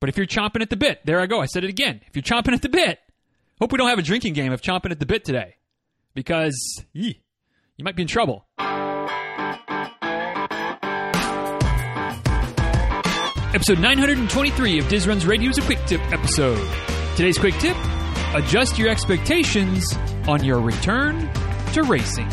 But if you're chomping at the bit, there I go. I said it again. If you're chomping at the bit, hope we don't have a drinking game of chomping at the bit today because you might be in trouble. Episode 923 of Diz Runs Radio is a quick tip episode. Today's quick tip adjust your expectations on your return to racing.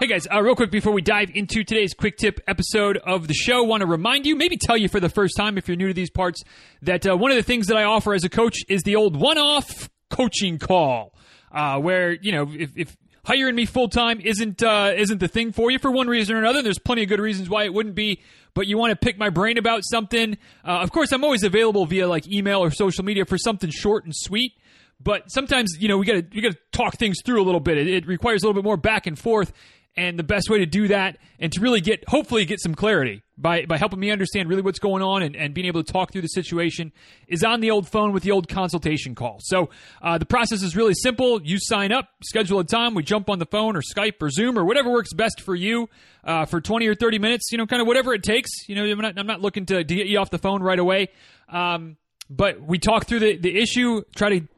Hey guys, uh, real quick before we dive into today's quick tip episode of the show, want to remind you, maybe tell you for the first time if you're new to these parts, that uh, one of the things that I offer as a coach is the old one-off coaching call, uh, where you know if, if hiring me full time isn't uh, isn't the thing for you for one reason or another. There's plenty of good reasons why it wouldn't be, but you want to pick my brain about something. Uh, of course, I'm always available via like email or social media for something short and sweet. But sometimes you know we got to we got to talk things through a little bit. It, it requires a little bit more back and forth. And the best way to do that and to really get, hopefully, get some clarity by, by helping me understand really what's going on and, and being able to talk through the situation is on the old phone with the old consultation call. So uh, the process is really simple. You sign up, schedule a time, we jump on the phone or Skype or Zoom or whatever works best for you uh, for 20 or 30 minutes, you know, kind of whatever it takes. You know, I'm not, I'm not looking to, to get you off the phone right away. Um, but we talk through the, the issue, try to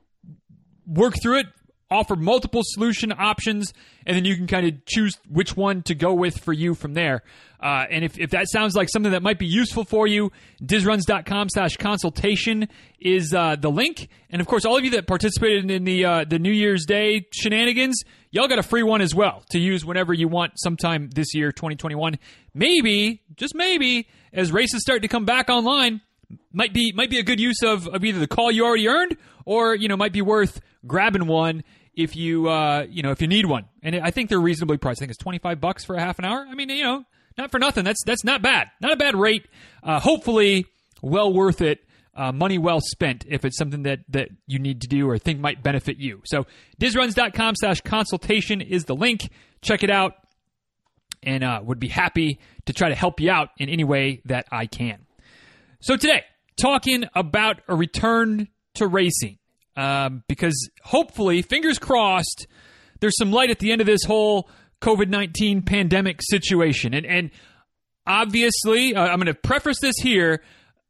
work through it, offer multiple solution options, and then you can kind of choose which one to go with for you from there. Uh, and if, if that sounds like something that might be useful for you, dizruns.com slash consultation is uh, the link. And of course, all of you that participated in the uh, the New Year's Day shenanigans, y'all got a free one as well to use whenever you want sometime this year, 2021. Maybe, just maybe, as races start to come back online, might be might be a good use of, of either the call you already earned or you know might be worth grabbing one if you uh, you know if you need one. And I think they're reasonably priced. I think it's twenty five bucks for a half an hour. I mean, you know, not for nothing. That's that's not bad. Not a bad rate. Uh, hopefully, well worth it. Uh, money well spent if it's something that, that you need to do or think might benefit you. So dizruns.com slash consultation is the link. Check it out and uh, would be happy to try to help you out in any way that I can. So today, talking about a return to racing um, because hopefully, fingers crossed, there's some light at the end of this whole COVID 19 pandemic situation. And, and obviously, uh, I'm going to preface this here.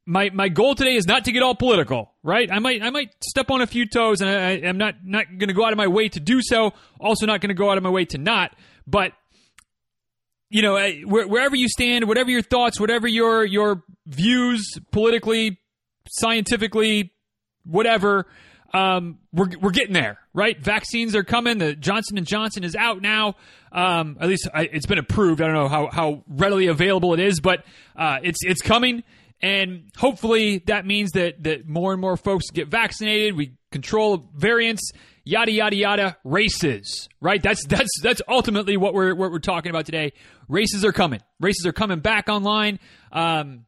My, my goal today is not to get all political, right? I might I might step on a few toes, and I, am not not going to go out of my way to do so. Also, not going to go out of my way to not. But you know, wherever you stand, whatever your thoughts, whatever your your views politically, scientifically, whatever, um, we're we're getting there, right? Vaccines are coming. The Johnson and Johnson is out now. Um, at least I, it's been approved. I don't know how, how readily available it is, but uh, it's it's coming, and hopefully that means that that more and more folks get vaccinated. We control variants, yada yada yada. Races, right? That's that's that's ultimately what we're what we're talking about today. Races are coming. Races are coming back online. Um,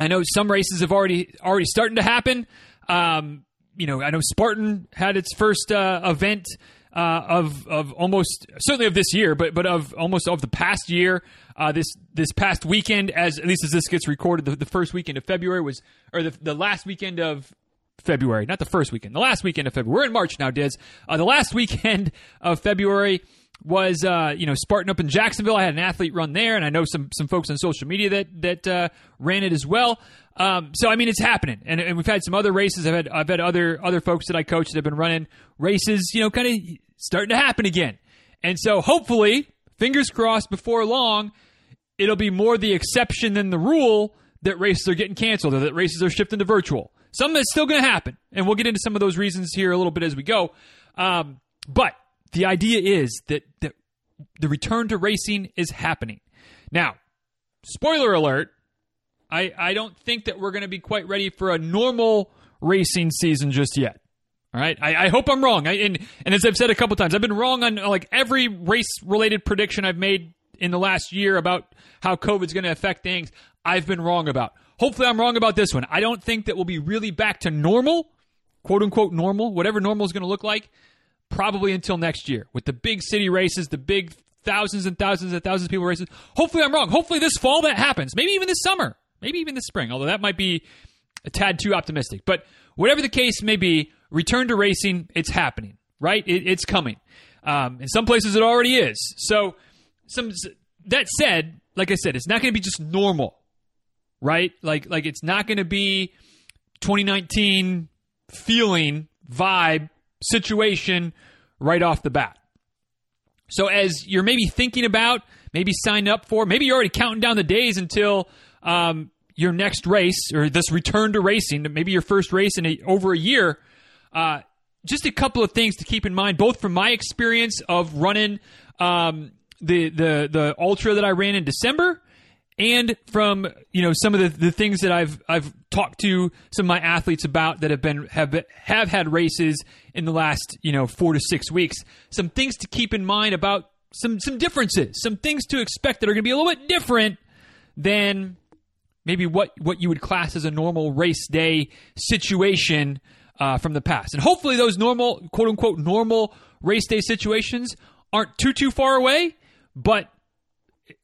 I know some races have already already starting to happen. Um, you know, I know Spartan had its first uh, event uh, of of almost certainly of this year, but but of almost of the past year. Uh, this this past weekend, as at least as this gets recorded, the, the first weekend of February was, or the the last weekend of February, not the first weekend, the last weekend of February. We're in March now, Diz. Uh, the last weekend of February was uh, you know Spartan up in Jacksonville. I had an athlete run there, and I know some some folks on social media that that uh, ran it as well. Um, so I mean, it's happening, and, and, we've had some other races. I've had I've had other other folks that I coach that have been running races. You know, kind of starting to happen again, and so hopefully, fingers crossed, before long, it'll be more the exception than the rule that races are getting canceled or that races are shifting to virtual. Some that's still going to happen, and we'll get into some of those reasons here a little bit as we go. Um, but the idea is that, that the return to racing is happening now. Spoiler alert I, I don't think that we're going to be quite ready for a normal racing season just yet. All right, I, I hope I'm wrong. I, and and as I've said a couple times, I've been wrong on like every race related prediction I've made in the last year about how COVID's going to affect things. I've been wrong about. Hopefully, I'm wrong about this one. I don't think that we'll be really back to normal, quote unquote normal, whatever normal is going to look like, probably until next year with the big city races, the big thousands and thousands and thousands of people races. Hopefully, I'm wrong. Hopefully, this fall that happens. Maybe even this summer maybe even this spring, although that might be a tad too optimistic. But whatever the case may be, return to racing, it's happening, right? It, it's coming. Um, in some places, it already is. So, some that said, like I said, it's not going to be just normal, right? Like like it's not going to be 2019 feeling, vibe, situation right off the bat. So as you're maybe thinking about, maybe signed up for, maybe you're already counting down the days until um, your next race or this return to racing, maybe your first race in a, over a year. Uh, just a couple of things to keep in mind, both from my experience of running um, the the the ultra that I ran in December, and from you know some of the, the things that I've I've talked to some of my athletes about that have been have have had races in the last you know four to six weeks. Some things to keep in mind about some some differences, some things to expect that are going to be a little bit different than maybe what what you would class as a normal race day situation uh, from the past. And hopefully, those normal quote unquote normal race day situations aren't too too far away, but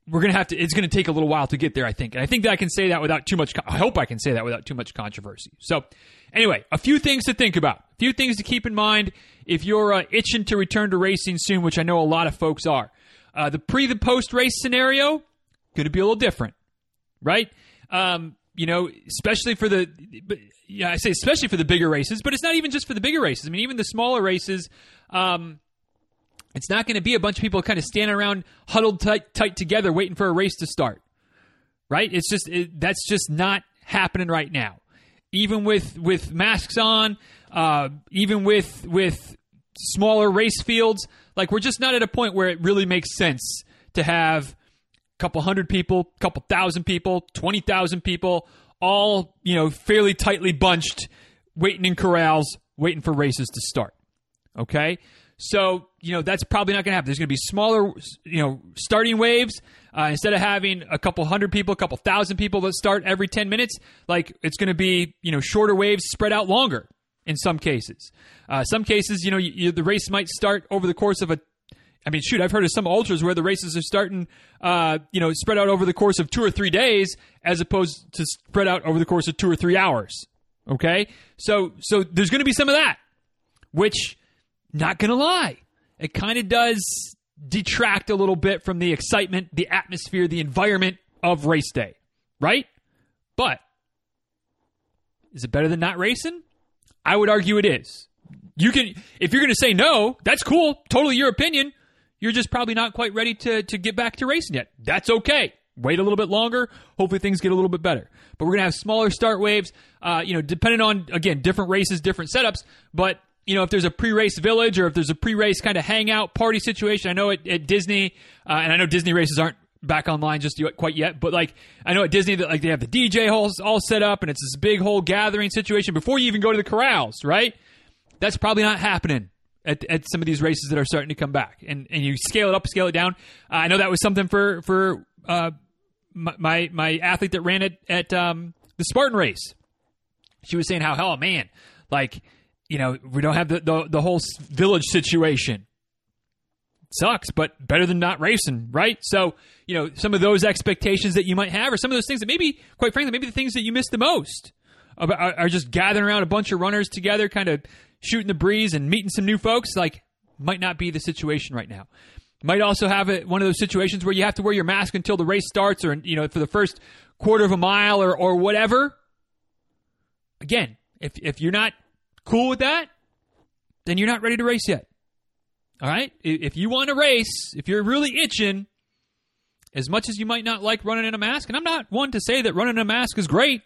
we're gonna have to. It's gonna take a little while to get there, I think. And I think that I can say that without too much. I hope I can say that without too much controversy. So, anyway, a few things to think about, a few things to keep in mind if you're uh, itching to return to racing soon, which I know a lot of folks are. Uh, the pre the post race scenario going to be a little different, right? Um, you know, especially for the, yeah, I say especially for the bigger races, but it's not even just for the bigger races. I mean, even the smaller races, um, it's not going to be a bunch of people kind of standing around huddled tight, tight together waiting for a race to start, right? It's just it, that's just not happening right now. Even with with masks on, uh, even with with smaller race fields, like we're just not at a point where it really makes sense to have a couple hundred people, a couple thousand people, twenty thousand people, all you know, fairly tightly bunched, waiting in corrals, waiting for races to start. Okay, so, you know, that's probably not going to happen. There's going to be smaller, you know, starting waves. Uh, instead of having a couple hundred people, a couple thousand people that start every 10 minutes, like it's going to be, you know, shorter waves spread out longer in some cases. Uh, some cases, you know, you, you, the race might start over the course of a I mean, shoot, I've heard of some ultras where the races are starting, uh, you know, spread out over the course of two or three days, as opposed to spread out over the course of two or three hours. Okay, so so there's going to be some of that, which not going to lie, it kind of does detract a little bit from the excitement, the atmosphere, the environment of race day, right? But is it better than not racing? I would argue it is. You can, if you're going to say no, that's cool. Totally your opinion. You're just probably not quite ready to, to get back to racing yet. That's okay. Wait a little bit longer. Hopefully things get a little bit better. But we're going to have smaller start waves, uh, you know, depending on, again, different races, different setups. But you know, if there's a pre-race village or if there's a pre-race kind of hangout party situation. I know at, at Disney, uh, and I know Disney races aren't back online just quite yet, but like I know at Disney that like they have the DJ halls all set up and it's this big whole gathering situation before you even go to the corrals, right? That's probably not happening at, at some of these races that are starting to come back, and and you scale it up, scale it down. Uh, I know that was something for for uh, my, my, my athlete that ran it at um, the Spartan race. She was saying how hell man, like you know, we don't have the, the, the whole village situation. sucks, but better than not racing, right? So, you know, some of those expectations that you might have, or some of those things that maybe, quite frankly, maybe the things that you miss the most are, are just gathering around a bunch of runners together, kind of shooting the breeze and meeting some new folks. Like, might not be the situation right now. Might also have it, one of those situations where you have to wear your mask until the race starts, or you know, for the first quarter of a mile, or or whatever. Again, if if you're not cool with that, then you're not ready to race yet. All right? If you want to race, if you're really itching, as much as you might not like running in a mask, and I'm not one to say that running in a mask is great,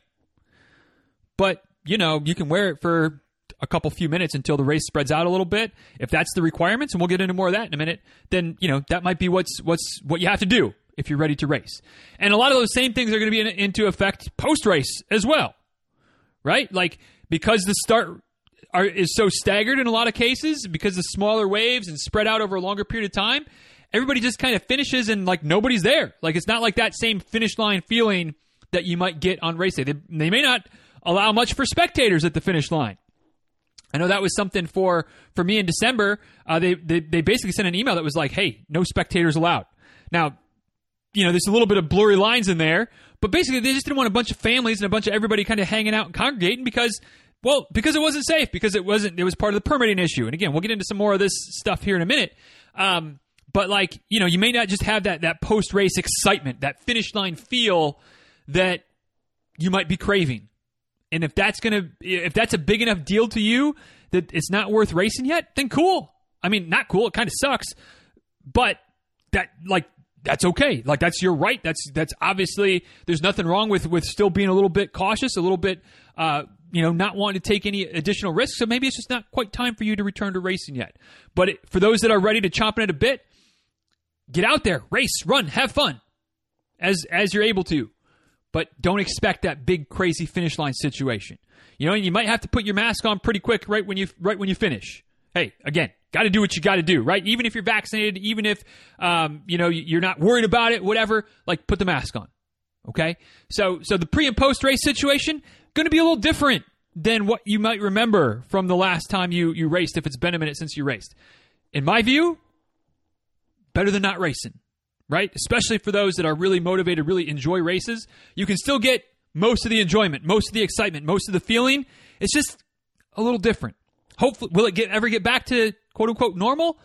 but you know, you can wear it for a couple few minutes until the race spreads out a little bit. If that's the requirements, and we'll get into more of that in a minute, then you know that might be what's what's what you have to do if you're ready to race. And a lot of those same things are going to be in, into effect post race as well, right? Like because the start are, is so staggered in a lot of cases because of smaller waves and spread out over a longer period of time. Everybody just kind of finishes and like nobody's there. Like it's not like that same finish line feeling that you might get on race day. They, they may not allow much for spectators at the finish line. I know that was something for for me in December. Uh, they, they they basically sent an email that was like, "Hey, no spectators allowed." Now, you know, there's a little bit of blurry lines in there, but basically they just didn't want a bunch of families and a bunch of everybody kind of hanging out and congregating because well, because it wasn't safe, because it wasn't. It was part of the permitting issue. And again, we'll get into some more of this stuff here in a minute. Um, but like you know, you may not just have that that post race excitement, that finish line feel that you might be craving. And if that's to if that's a big enough deal to you that it's not worth racing yet, then cool. I mean, not cool, it kind of sucks, but that like that's okay. Like that's your right. That's that's obviously there's nothing wrong with with still being a little bit cautious, a little bit uh, you know, not wanting to take any additional risks. So maybe it's just not quite time for you to return to racing yet. But it, for those that are ready to chomp it a bit, get out there, race, run, have fun as as you're able to. But don't expect that big crazy finish line situation. You know, and you might have to put your mask on pretty quick right when you right when you finish. Hey, again, got to do what you got to do, right? Even if you're vaccinated, even if um, you know you're not worried about it, whatever, like put the mask on. Okay? So so the pre and post race situation going to be a little different than what you might remember from the last time you you raced if it's been a minute since you raced. In my view, better than not racing, right? Especially for those that are really motivated, really enjoy races. You can still get most of the enjoyment, most of the excitement, most of the feeling. It's just a little different. Hopefully, will it get ever get back to quote unquote normal?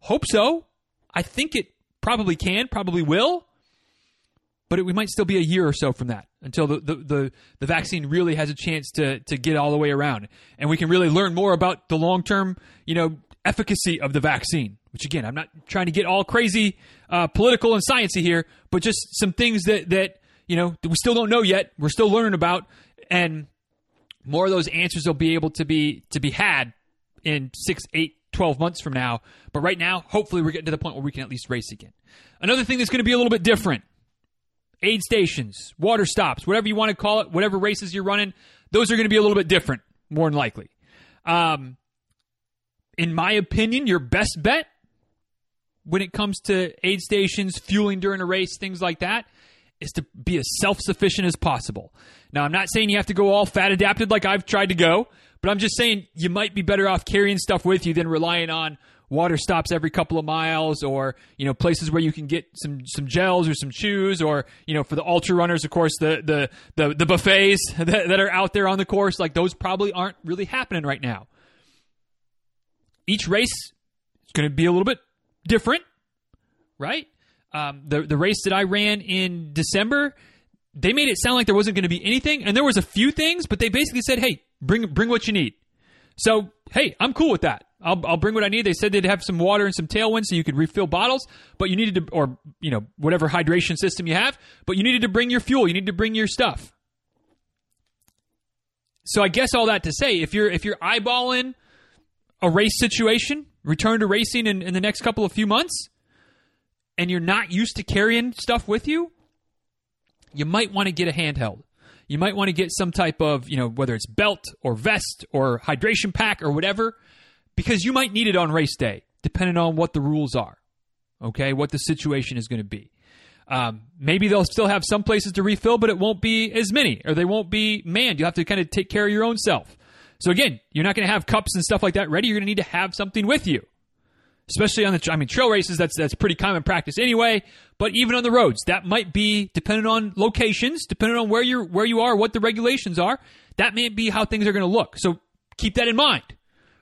Hope so. I think it probably can, probably will. But it, we might still be a year or so from that until the, the, the, the, vaccine really has a chance to, to get all the way around. And we can really learn more about the long term, you know, efficacy of the vaccine. Which again, I'm not trying to get all crazy uh, political and sciencey here, but just some things that that you know that we still don't know yet. We're still learning about, and more of those answers will be able to be to be had in six, eight, 12 months from now. But right now, hopefully, we're getting to the point where we can at least race again. Another thing that's going to be a little bit different aid stations, water stops, whatever you want to call it, whatever races you're running, those are going to be a little bit different, more than likely. Um, in my opinion, your best bet when it comes to aid stations, fueling during a race, things like that, is to be as self sufficient as possible. Now, I'm not saying you have to go all fat adapted like I've tried to go, but I'm just saying you might be better off carrying stuff with you than relying on water stops every couple of miles or you know places where you can get some some gels or some chews or you know for the ultra runners of course the the the, the buffets that, that are out there on the course like those probably aren't really happening right now. Each race is going to be a little bit different right? Um, the the race that I ran in December they made it sound like there wasn't going to be anything and there was a few things but they basically said hey bring bring what you need. So hey i'm cool with that I'll, I'll bring what I need. They said they'd have some water and some tailwind so you could refill bottles, but you needed to, or, you know, whatever hydration system you have, but you needed to bring your fuel. You need to bring your stuff. So I guess all that to say, if you're, if you're eyeballing a race situation, return to racing in, in the next couple of few months, and you're not used to carrying stuff with you, you might want to get a handheld. You might want to get some type of, you know, whether it's belt or vest or hydration pack or whatever because you might need it on race day, depending on what the rules are, okay, what the situation is going to be. Um, maybe they'll still have some places to refill, but it won't be as many, or they won't be manned. You'll have to kind of take care of your own self. So again, you're not going to have cups and stuff like that ready. You're going to need to have something with you, especially on the. I mean, trail races. That's that's pretty common practice anyway. But even on the roads, that might be depending on locations, depending on where you're where you are, what the regulations are. That may be how things are going to look. So keep that in mind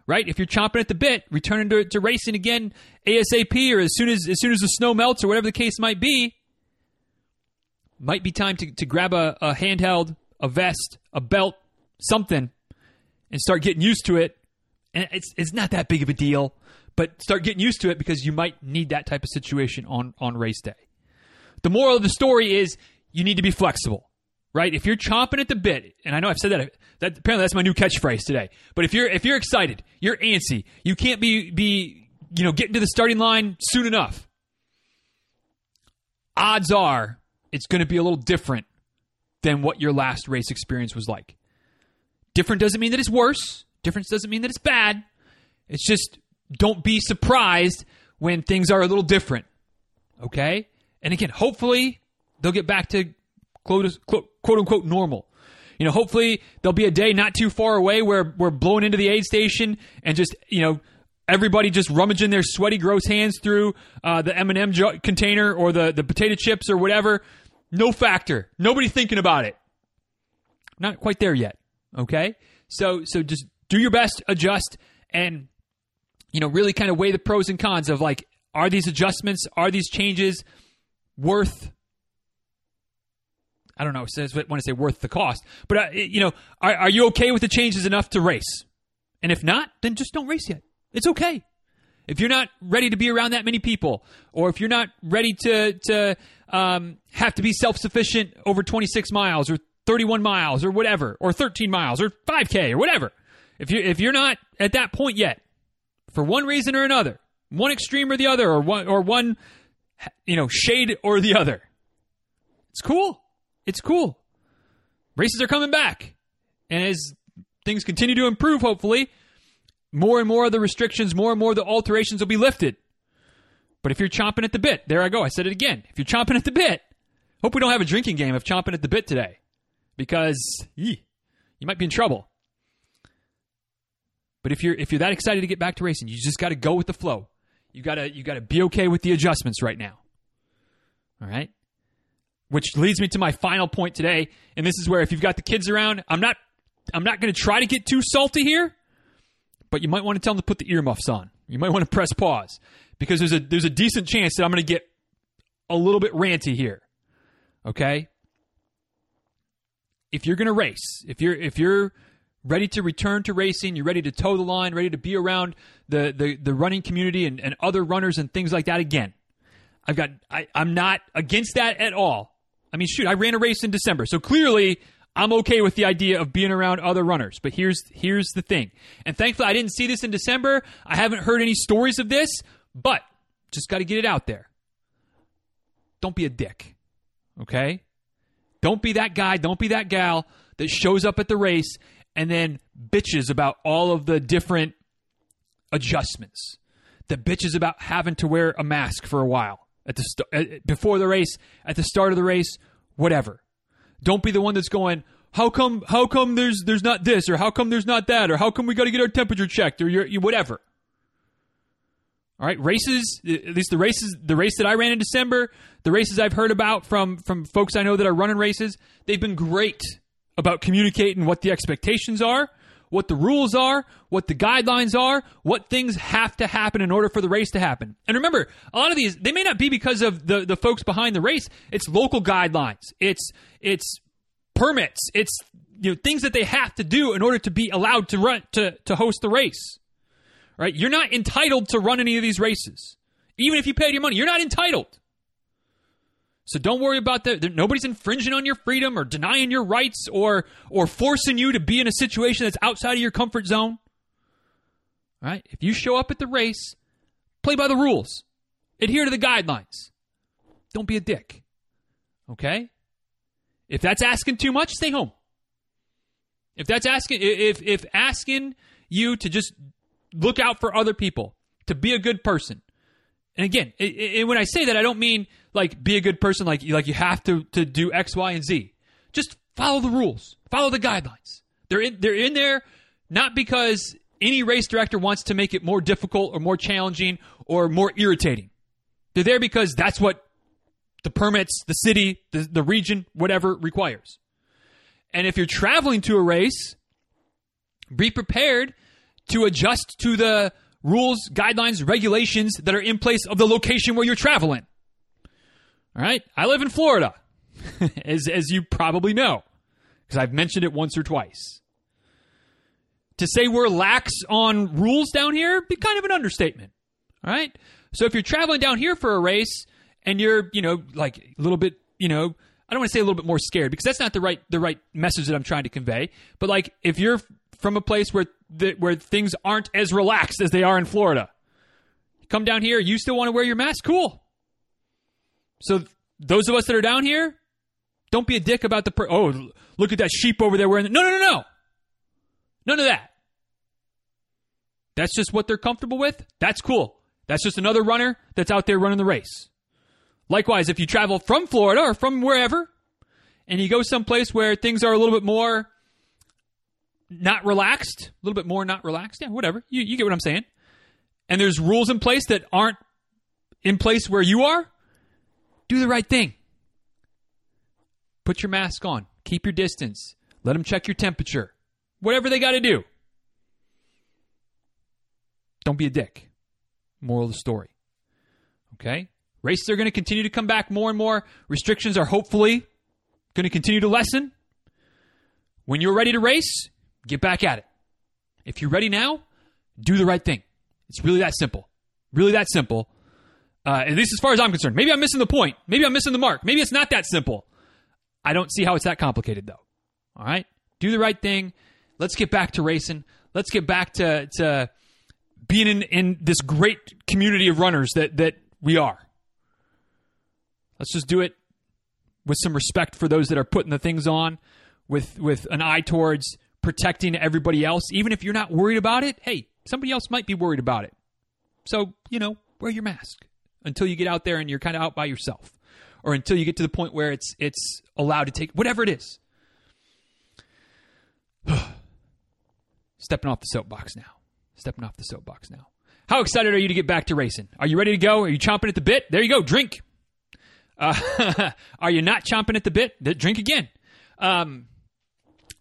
right? If you're chomping at the bit, returning to, to racing again ASAP or as soon as as soon as the snow melts or whatever the case might be, might be time to, to grab a, a handheld, a vest, a belt, something, and start getting used to it. And it's it's not that big of a deal, but start getting used to it because you might need that type of situation on on race day. The moral of the story is you need to be flexible, right? If you're chomping at the bit, and I know I've said that that apparently that's my new catchphrase today. But if you're if you're excited, you're antsy. You can't be be you know getting to the starting line soon enough. Odds are it's going to be a little different than what your last race experience was like. Different doesn't mean that it's worse. Difference doesn't mean that it's bad. It's just don't be surprised when things are a little different. Okay? And again, hopefully they'll get back to quote, quote, quote unquote normal you know, hopefully there'll be a day not too far away where we're blowing into the aid station and just, you know, everybody just rummaging their sweaty, gross hands through uh, the M&M jo- container or the, the potato chips or whatever. No factor. Nobody thinking about it. Not quite there yet. Okay? So so just do your best, adjust, and you know, really kind of weigh the pros and cons of like, are these adjustments, are these changes worth I don't know. Says want to say worth the cost, but uh, you know, are, are you okay with the changes enough to race? And if not, then just don't race yet. It's okay. If you're not ready to be around that many people, or if you're not ready to to um, have to be self sufficient over 26 miles or 31 miles or whatever, or 13 miles or 5K or whatever, if you if you're not at that point yet, for one reason or another, one extreme or the other, or one or one you know shade or the other, it's cool. It's cool. Races are coming back, and as things continue to improve, hopefully, more and more of the restrictions, more and more of the alterations will be lifted. But if you're chomping at the bit, there I go. I said it again. If you're chomping at the bit, hope we don't have a drinking game of chomping at the bit today, because you might be in trouble. But if you're if you're that excited to get back to racing, you just got to go with the flow. You gotta you gotta be okay with the adjustments right now. All right. Which leads me to my final point today, and this is where if you've got the kids around, I'm not I'm not going to try to get too salty here, but you might want to tell them to put the earmuffs on. You might want to press pause because there's a there's a decent chance that I'm going to get a little bit ranty here. Okay? If you're going to race, if you're if you're ready to return to racing, you're ready to toe the line, ready to be around the, the, the running community and, and other runners and things like that again. I've got I, I'm not against that at all. I mean, shoot, I ran a race in December, so clearly I'm okay with the idea of being around other runners. But here's here's the thing, and thankfully I didn't see this in December. I haven't heard any stories of this, but just got to get it out there. Don't be a dick, okay? Don't be that guy. Don't be that gal that shows up at the race and then bitches about all of the different adjustments. The bitches about having to wear a mask for a while at the st- before the race, at the start of the race, whatever. Don't be the one that's going, "How come how come there's there's not this or how come there's not that or how come we got to get our temperature checked or you're, you whatever." All right, races, at least the races the race that I ran in December, the races I've heard about from from folks I know that are running races, they've been great about communicating what the expectations are, what the rules are, what the guidelines are, what things have to happen in order for the race to happen. And remember, a lot of these they may not be because of the the folks behind the race. It's local guidelines. It's it's permits. It's you know things that they have to do in order to be allowed to run to to host the race. Right? You're not entitled to run any of these races. Even if you paid your money, you're not entitled. So don't worry about that. Nobody's infringing on your freedom or denying your rights or or forcing you to be in a situation that's outside of your comfort zone. All right? If you show up at the race, play by the rules. Adhere to the guidelines. Don't be a dick. Okay? If that's asking too much, stay home. If that's asking if if asking you to just look out for other people, to be a good person. And again, when I say that, I don't mean like be a good person like like you have to to do X, Y, and Z. Just follow the rules. Follow the guidelines. They're in they're in there not because any race director wants to make it more difficult or more challenging or more irritating. They're there because that's what the permits, the city, the, the region, whatever requires. And if you're traveling to a race, be prepared to adjust to the rules, guidelines, regulations that are in place of the location where you're traveling. All right. I live in Florida, as, as you probably know, because I've mentioned it once or twice. To say we're lax on rules down here be kind of an understatement. All right. So if you're traveling down here for a race and you're, you know, like a little bit, you know, I don't want to say a little bit more scared because that's not the right the right message that I'm trying to convey. But like if you're from a place where where things aren't as relaxed as they are in Florida, come down here, you still want to wear your mask? Cool. So those of us that are down here, don't be a dick about the per- oh look at that sheep over there wearing the- no no no no none of that. That's just what they're comfortable with. That's cool. That's just another runner that's out there running the race. Likewise, if you travel from Florida or from wherever, and you go someplace where things are a little bit more not relaxed, a little bit more not relaxed, yeah, whatever. You, you get what I'm saying. And there's rules in place that aren't in place where you are, do the right thing. Put your mask on. Keep your distance. Let them check your temperature. Whatever they got to do. Don't be a dick. Moral of the story. Okay? Races are going to continue to come back more and more. Restrictions are hopefully going to continue to lessen. When you're ready to race, get back at it. If you're ready now, do the right thing. It's really that simple. Really that simple. Uh, at least as far as I'm concerned. Maybe I'm missing the point. Maybe I'm missing the mark. Maybe it's not that simple. I don't see how it's that complicated, though. All right? Do the right thing. Let's get back to racing. Let's get back to, to being in, in this great community of runners that, that we are. Let's just do it with some respect for those that are putting the things on, with, with an eye towards protecting everybody else. Even if you're not worried about it, hey, somebody else might be worried about it. So, you know, wear your mask until you get out there and you're kind of out by yourself or until you get to the point where it's it's allowed to take whatever it is. Stepping off the soapbox now. Stepping off the soapbox now. How excited are you to get back to racing? Are you ready to go? Are you chomping at the bit? There you go. Drink. Uh, are you not chomping at the bit? Drink again. Um,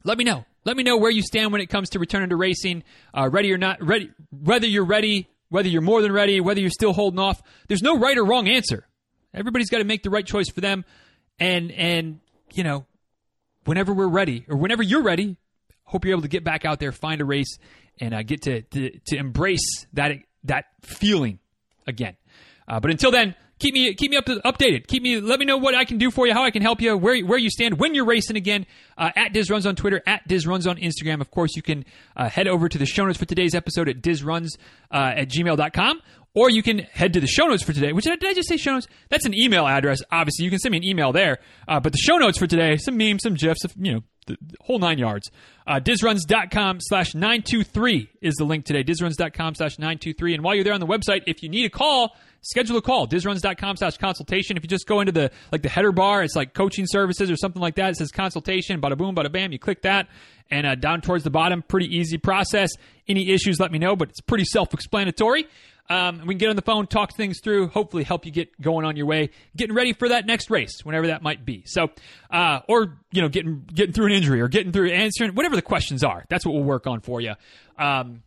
let me know. Let me know where you stand when it comes to returning to racing. Uh, ready or not ready, whether you're ready, whether you're more than ready, whether you're still holding off. There's no right or wrong answer. Everybody's got to make the right choice for them. And and you know, whenever we're ready or whenever you're ready, hope you're able to get back out there, find a race, and uh, get to, to to embrace that that feeling again. Uh, but until then, keep me keep me up to, updated. Keep me let me know what I can do for you, how I can help you, where where you stand when you're racing again. Uh, at DizRuns on Twitter, at DizRuns on Instagram. Of course, you can uh, head over to the show notes for today's episode at DizRuns uh, at gmail.com. Or you can head to the show notes for today. Which did I just say show notes? That's an email address. Obviously, you can send me an email there. Uh, but the show notes for today, some memes, some gifs, you know, the whole nine yards. Uh, DizRuns.com slash 923 is the link today. DizRuns.com slash 923. And while you're there on the website, if you need a call, schedule a call. DizRuns.com slash consultation. If you just go into the like the header bar, it's like coaching services or something like that. It says consultation, bada boom, bada bam. You click that, and uh, down towards the bottom, pretty easy process. Any issues, let me know, but it's pretty self explanatory. Um, we can get on the phone, talk things through, hopefully help you get going on your way, getting ready for that next race, whenever that might be. So, uh, or you know, getting getting through an injury or getting through answering whatever the questions are. That's what we'll work on for you. Um,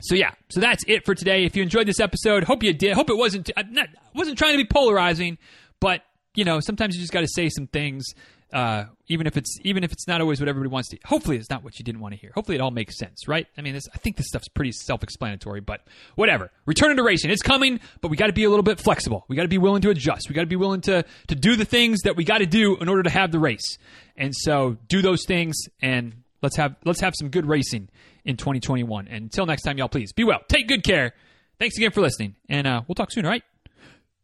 so yeah, so that's it for today. If you enjoyed this episode, hope you did. Hope it wasn't I not, wasn't trying to be polarizing, but you know, sometimes you just got to say some things, uh, even if it's even if it's not always what everybody wants to. Hopefully, it's not what you didn't want to hear. Hopefully, it all makes sense, right? I mean, this, I think this stuff's pretty self-explanatory, but whatever. Returning to racing, it's coming, but we got to be a little bit flexible. We got to be willing to adjust. We got to be willing to to do the things that we got to do in order to have the race. And so, do those things, and let's have let's have some good racing in 2021. And until next time, y'all, please be well. Take good care. Thanks again for listening, and uh, we'll talk soon. All right.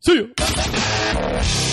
See you.